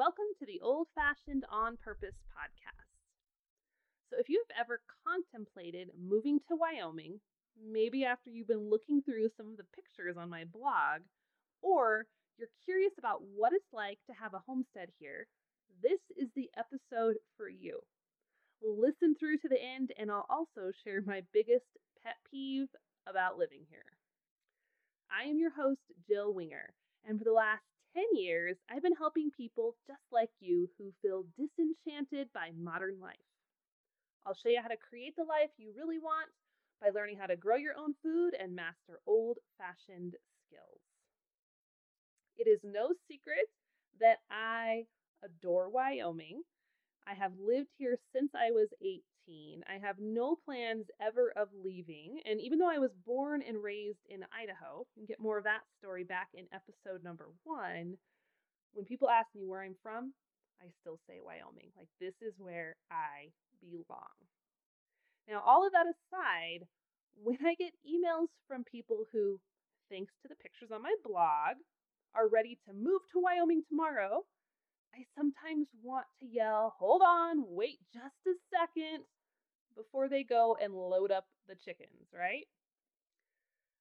Welcome to the Old Fashioned on Purpose podcast. So, if you've ever contemplated moving to Wyoming, maybe after you've been looking through some of the pictures on my blog, or you're curious about what it's like to have a homestead here, this is the episode for you. Listen through to the end, and I'll also share my biggest pet peeve about living here. I am your host, Jill Winger, and for the last 10 years, I've been helping people just like you who feel disenchanted by modern life. I'll show you how to create the life you really want by learning how to grow your own food and master old fashioned skills. It is no secret that I adore Wyoming. I have lived here since I was 18. I have no plans ever of leaving. And even though I was born and raised in Idaho, get more of that story back in episode number one. When people ask me where I'm from, I still say Wyoming. Like, this is where I belong. Now, all of that aside, when I get emails from people who, thanks to the pictures on my blog, are ready to move to Wyoming tomorrow, I sometimes want to yell, hold on, wait just a second before they go and load up the chickens, right?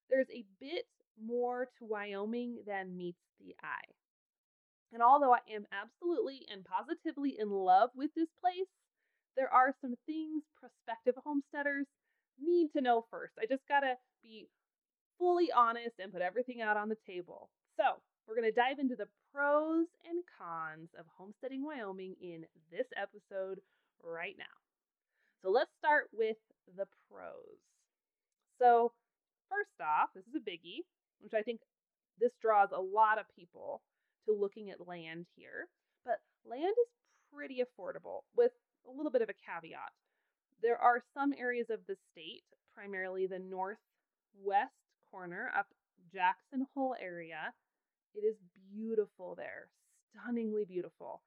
There's a bit more to Wyoming than meets the eye. And although I am absolutely and positively in love with this place, there are some things prospective homesteaders need to know first. I just gotta be fully honest and put everything out on the table. So, we're to dive into the pros and cons of homesteading Wyoming in this episode right now. So let's start with the pros. So, first off, this is a biggie, which I think this draws a lot of people to looking at land here. But land is pretty affordable with a little bit of a caveat. There are some areas of the state, primarily the northwest corner up Jackson Hole area, it is beautiful there, stunningly beautiful.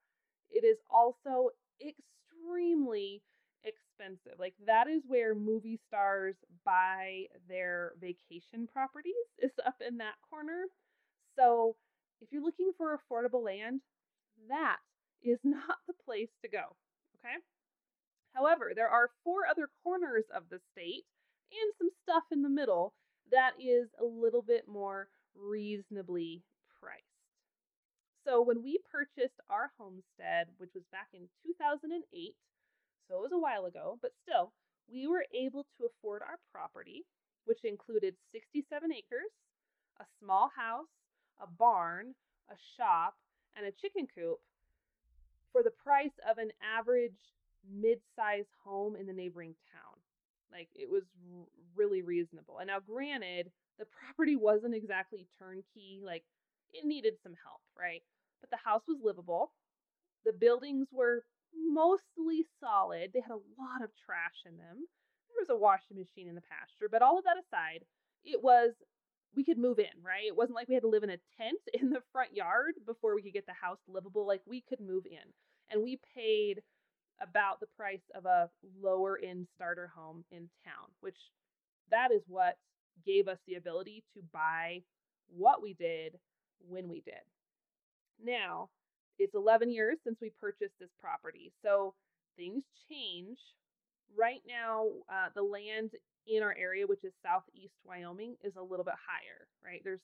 It is also extremely expensive. Like that is where movie stars buy their vacation properties is up in that corner. So, if you're looking for affordable land, that is not the place to go, okay? However, there are four other corners of the state and some stuff in the middle that is a little bit more reasonably priced. So when we purchased our homestead, which was back in 2008, so it was a while ago, but still, we were able to afford our property, which included 67 acres, a small house, a barn, a shop, and a chicken coop for the price of an average mid-sized home in the neighboring town. Like it was r- really reasonable. And now granted, the property wasn't exactly turnkey, like it needed some help, right? But the house was livable. The buildings were mostly solid. They had a lot of trash in them. There was a washing machine in the pasture, but all of that aside, it was we could move in, right? It wasn't like we had to live in a tent in the front yard before we could get the house livable. Like we could move in. And we paid about the price of a lower end starter home in town, which that is what gave us the ability to buy what we did when we did. Now, it's 11 years since we purchased this property, so things change. Right now, uh, the land in our area, which is southeast Wyoming, is a little bit higher, right? There's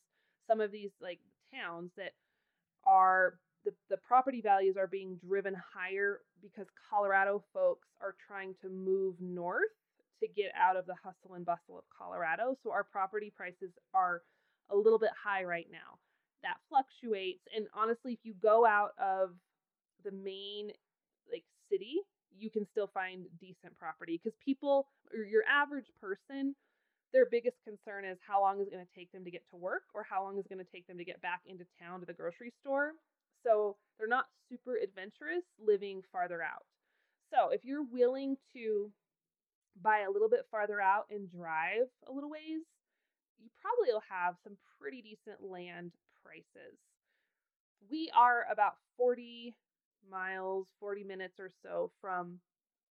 some of these like towns that are the, the property values are being driven higher because Colorado folks are trying to move north to get out of the hustle and bustle of Colorado. So our property prices are a little bit high right now that fluctuates. And honestly, if you go out of the main like city, you can still find decent property because people or your average person, their biggest concern is how long is it going to take them to get to work or how long is it going to take them to get back into town to the grocery store. So they're not super adventurous living farther out. So if you're willing to buy a little bit farther out and drive a little ways, you probably will have some pretty decent land prices. We are about 40 miles, 40 minutes or so from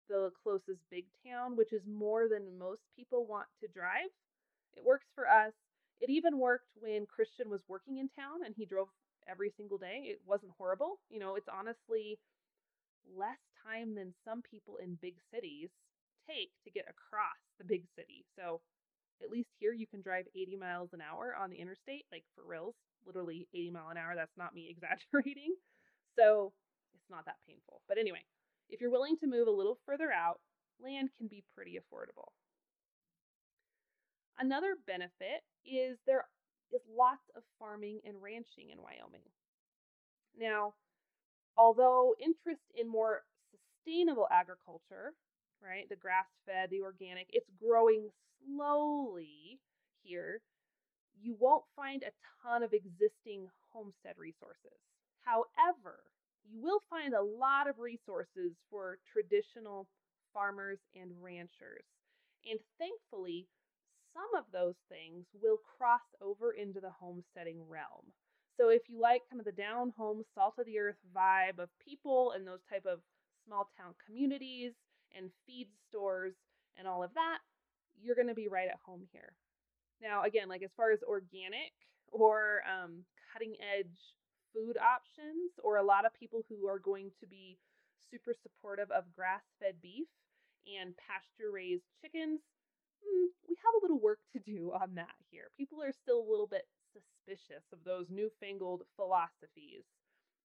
the closest big town, which is more than most people want to drive. It works for us. It even worked when Christian was working in town and he drove every single day. It wasn't horrible. You know, it's honestly less time than some people in big cities take to get across the big city. So at least here you can drive 80 miles an hour on the interstate, like for reals, literally 80 mile an hour. That's not me exaggerating. So it's not that painful. But anyway, if you're willing to move a little further out, land can be pretty affordable. Another benefit is there is lots of farming and ranching in Wyoming. Now, although interest in more sustainable agriculture, right, the grass fed, the organic, it's growing slowly here, you won't find a ton of existing homestead resources. However, you will find a lot of resources for traditional farmers and ranchers. And thankfully, some of those things will cross over into the homesteading realm. So if you like kind of the down home, salt of the earth vibe of people and those type of small town communities and feed stores and all of that, you're going to be right at home here. Now, again, like as far as organic or um, cutting edge food options, or a lot of people who are going to be super supportive of grass fed beef and pasture raised chickens, mm, we have a little work to do on that here. People are still a little bit suspicious of those newfangled philosophies.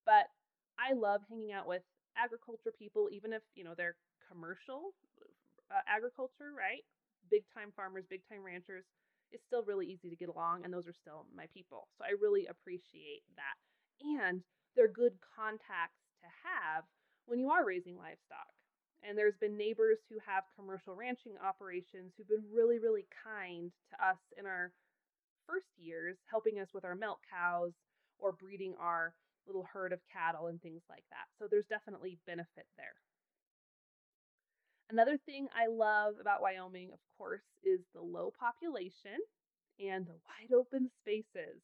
But I love hanging out with agriculture people, even if, you know, they're commercial uh, agriculture, right? Big time farmers, big time ranchers. It's still really easy to get along, and those are still my people. So I really appreciate that. And they're good contacts to have when you are raising livestock. And there's been neighbors who have commercial ranching operations who've been really, really kind to us in our first years, helping us with our milk cows or breeding our little herd of cattle and things like that. So there's definitely benefit there. Another thing I love about Wyoming, of course, is the low population and the wide open spaces.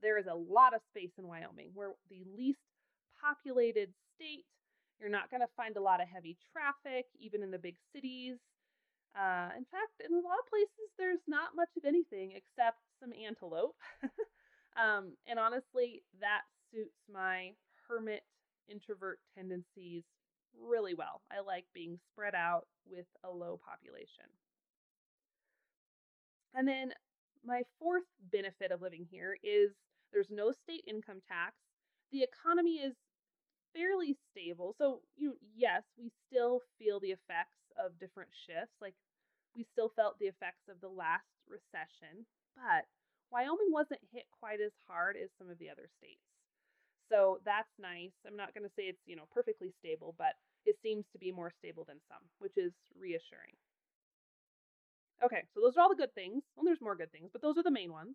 There is a lot of space in Wyoming. We're the least populated state you're not going to find a lot of heavy traffic, even in the big cities. Uh, in fact, in a lot of places, there's not much of anything except some antelope. um, and honestly, that suits my hermit introvert tendencies really well. I like being spread out with a low population. And then my fourth benefit of living here is there's no state income tax. The economy is fairly stable. So, you know, yes, we still feel the effects of different shifts. Like we still felt the effects of the last recession, but Wyoming wasn't hit quite as hard as some of the other states. So that's nice. I'm not going to say it's, you know, perfectly stable, but it seems to be more stable than some, which is reassuring. Okay, so those are all the good things. Well, there's more good things, but those are the main ones.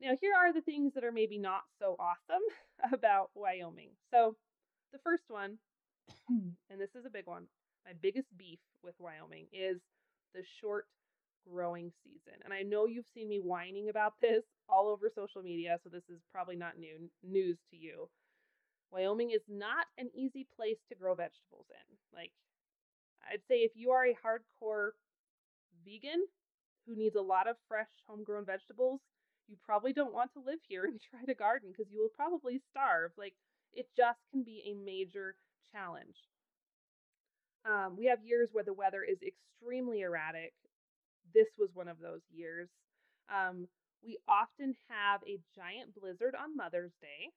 Now, here are the things that are maybe not so awesome about Wyoming. So, the first one, and this is a big one, my biggest beef with Wyoming is the short growing season. And I know you've seen me whining about this all over social media, so this is probably not new news to you. Wyoming is not an easy place to grow vegetables in. Like, I'd say if you are a hardcore vegan who needs a lot of fresh homegrown vegetables, you probably don't want to live here and try to garden because you will probably starve. Like, it just can be a major challenge. Um, we have years where the weather is extremely erratic. This was one of those years. Um, we often have a giant blizzard on Mother's Day,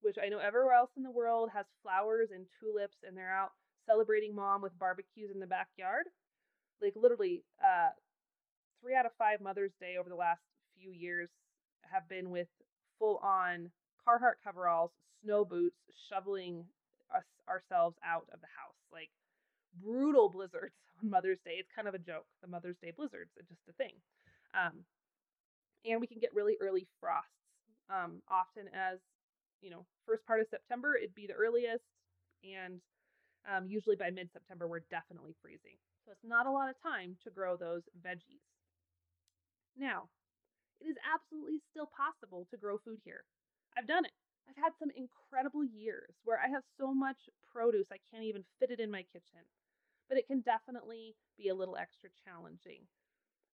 which I know everywhere else in the world has flowers and tulips, and they're out celebrating mom with barbecues in the backyard. Like literally, uh, three out of five Mother's Day over the last few years have been with full on Carhartt coveralls, snow boots, shoveling us ourselves out of the house. Like brutal blizzards on Mother's Day. It's kind of a joke. The Mother's Day blizzards, it's just a thing. Um, and we can get really early frosts. Um, often as you know, first part of September, it'd be the earliest, and um, usually by mid September, we're definitely freezing. So it's not a lot of time to grow those veggies. Now, it is absolutely still possible to grow food here. I've done it. I've had some incredible years where I have so much produce I can't even fit it in my kitchen. But it can definitely be a little extra challenging.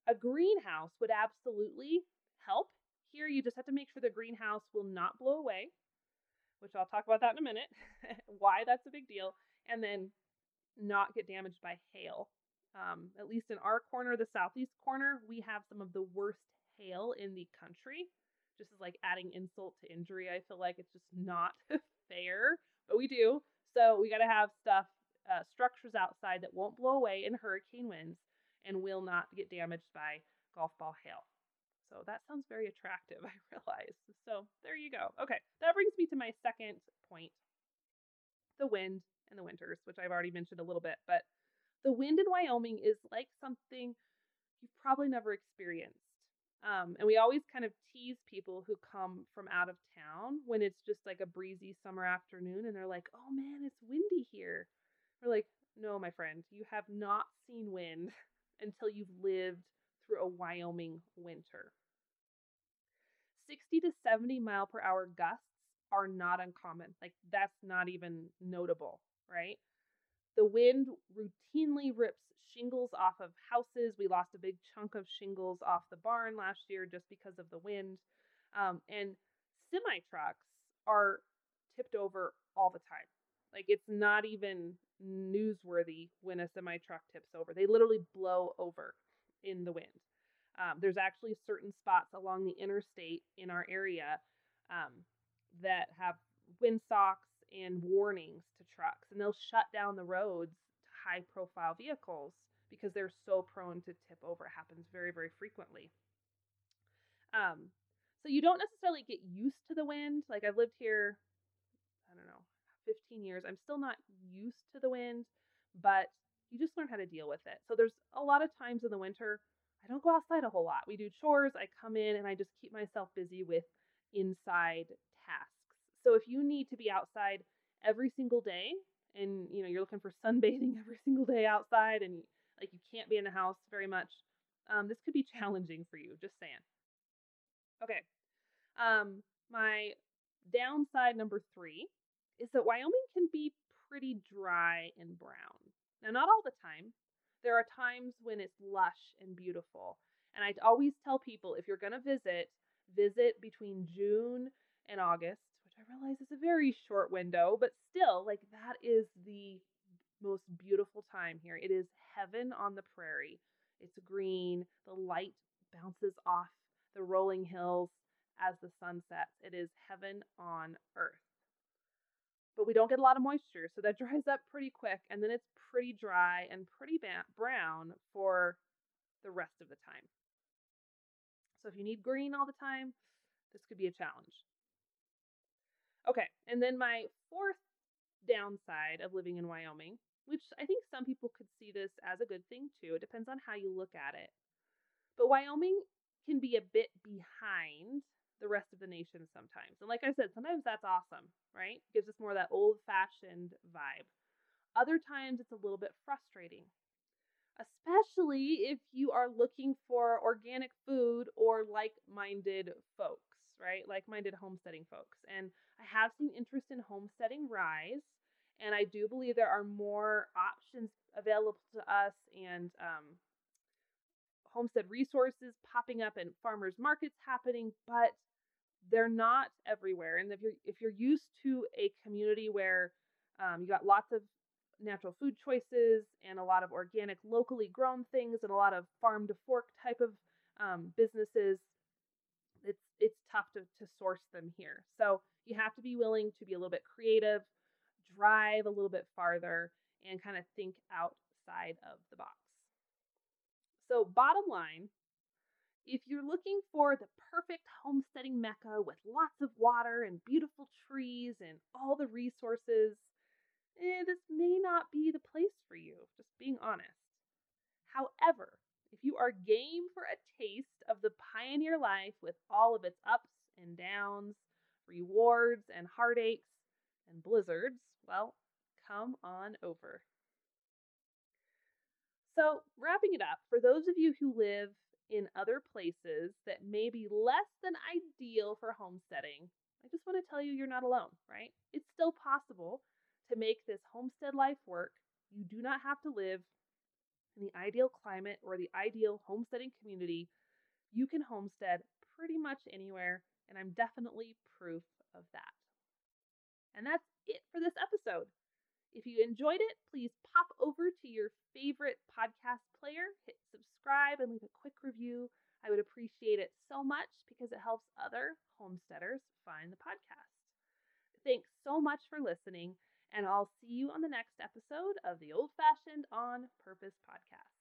A greenhouse would absolutely help. Here, you just have to make sure the greenhouse will not blow away. which I'll talk about that in a minute, why that's a big deal, and then not get damaged by hail. Um, at least in our corner, the southeast corner, we have some of the worst hail in the country. Just as like adding insult to injury, I feel like it's just not fair, but we do. So we got to have stuff, uh, structures outside that won't blow away in hurricane winds and will not get damaged by golf ball hail. So that sounds very attractive, I realize. So there you go. Okay, that brings me to my second point the wind and the winters, which I've already mentioned a little bit. But the wind in Wyoming is like something you've probably never experienced. Um, and we always kind of tease people who come from out of town when it's just like a breezy summer afternoon and they're like, oh man, it's windy here. We're like, no, my friend, you have not seen wind until you've lived through a Wyoming winter. 60 to 70 mile per hour gusts are not uncommon. Like, that's not even notable, right? The wind routinely rips shingles off of houses. We lost a big chunk of shingles off the barn last year just because of the wind. Um, and semi trucks are tipped over all the time. Like it's not even newsworthy when a semi truck tips over. They literally blow over in the wind. Um, there's actually certain spots along the interstate in our area um, that have windsocks and warnings to trucks, and they'll shut down the roads to high profile vehicles because they're so prone to tip over. It happens very, very frequently. Um, so you don't necessarily get used to the wind. Like I've lived here, 15 years. I'm still not used to the wind, but you just learn how to deal with it. So there's a lot of times in the winter I don't go outside a whole lot. We do chores, I come in and I just keep myself busy with inside tasks. So if you need to be outside every single day and you know you're looking for sunbathing every single day outside and like you can't be in the house very much, um, this could be challenging for you. Just saying. Okay. Um, my downside number three is that Wyoming can be pretty dry and brown. Now, not all the time. There are times when it's lush and beautiful. And I always tell people if you're going to visit, visit between June and August, which I realize is a very short window, but still, like that is the most beautiful time here. It is heaven on the prairie. It's green, the light bounces off the rolling hills as the sun sets. It is heaven on earth but we don't get a lot of moisture. So that dries up pretty quick and then it's pretty dry and pretty ba- brown for the rest of the time. So if you need green all the time, this could be a challenge. Okay, and then my fourth downside of living in Wyoming, which I think some people could see this as a good thing too, it depends on how you look at it. But Wyoming can be a bit behind the rest of the nation sometimes. And like I said, sometimes that's awesome, right? Gives us more of that old fashioned vibe. Other times it's a little bit frustrating, especially if you are looking for organic food or like minded folks, right? Like minded homesteading folks. And I have seen interest in homesteading rise. And I do believe there are more options available to us and um, homestead resources popping up and farmers markets happening, but they're not everywhere. And if you're if you're used to a community where um, you got lots of natural food choices and a lot of organic, locally grown things, and a lot of farm to fork type of um, businesses, it's it's tough to to source them here. So you have to be willing to be a little bit creative, drive a little bit farther, and kind of think outside of the box. So bottom line, if you're looking for the perfect homesteading mecca with lots of water and beautiful trees and all the resources, eh, this may not be the place for you, just being honest. However, if you are game for a taste of the pioneer life with all of its ups and downs, rewards and heartaches and blizzards, well, come on over. So, wrapping it up, for those of you who live in other places that may be less than ideal for homesteading, I just want to tell you you're not alone, right? It's still possible to make this homestead life work. You do not have to live in the ideal climate or the ideal homesteading community. You can homestead pretty much anywhere, and I'm definitely proof of that. And that's it for this episode. If you enjoyed it, please pop over to your favorite podcast player, hit subscribe, and leave a quick review. I would appreciate it so much because it helps other homesteaders find the podcast. Thanks so much for listening, and I'll see you on the next episode of the Old Fashioned on Purpose podcast.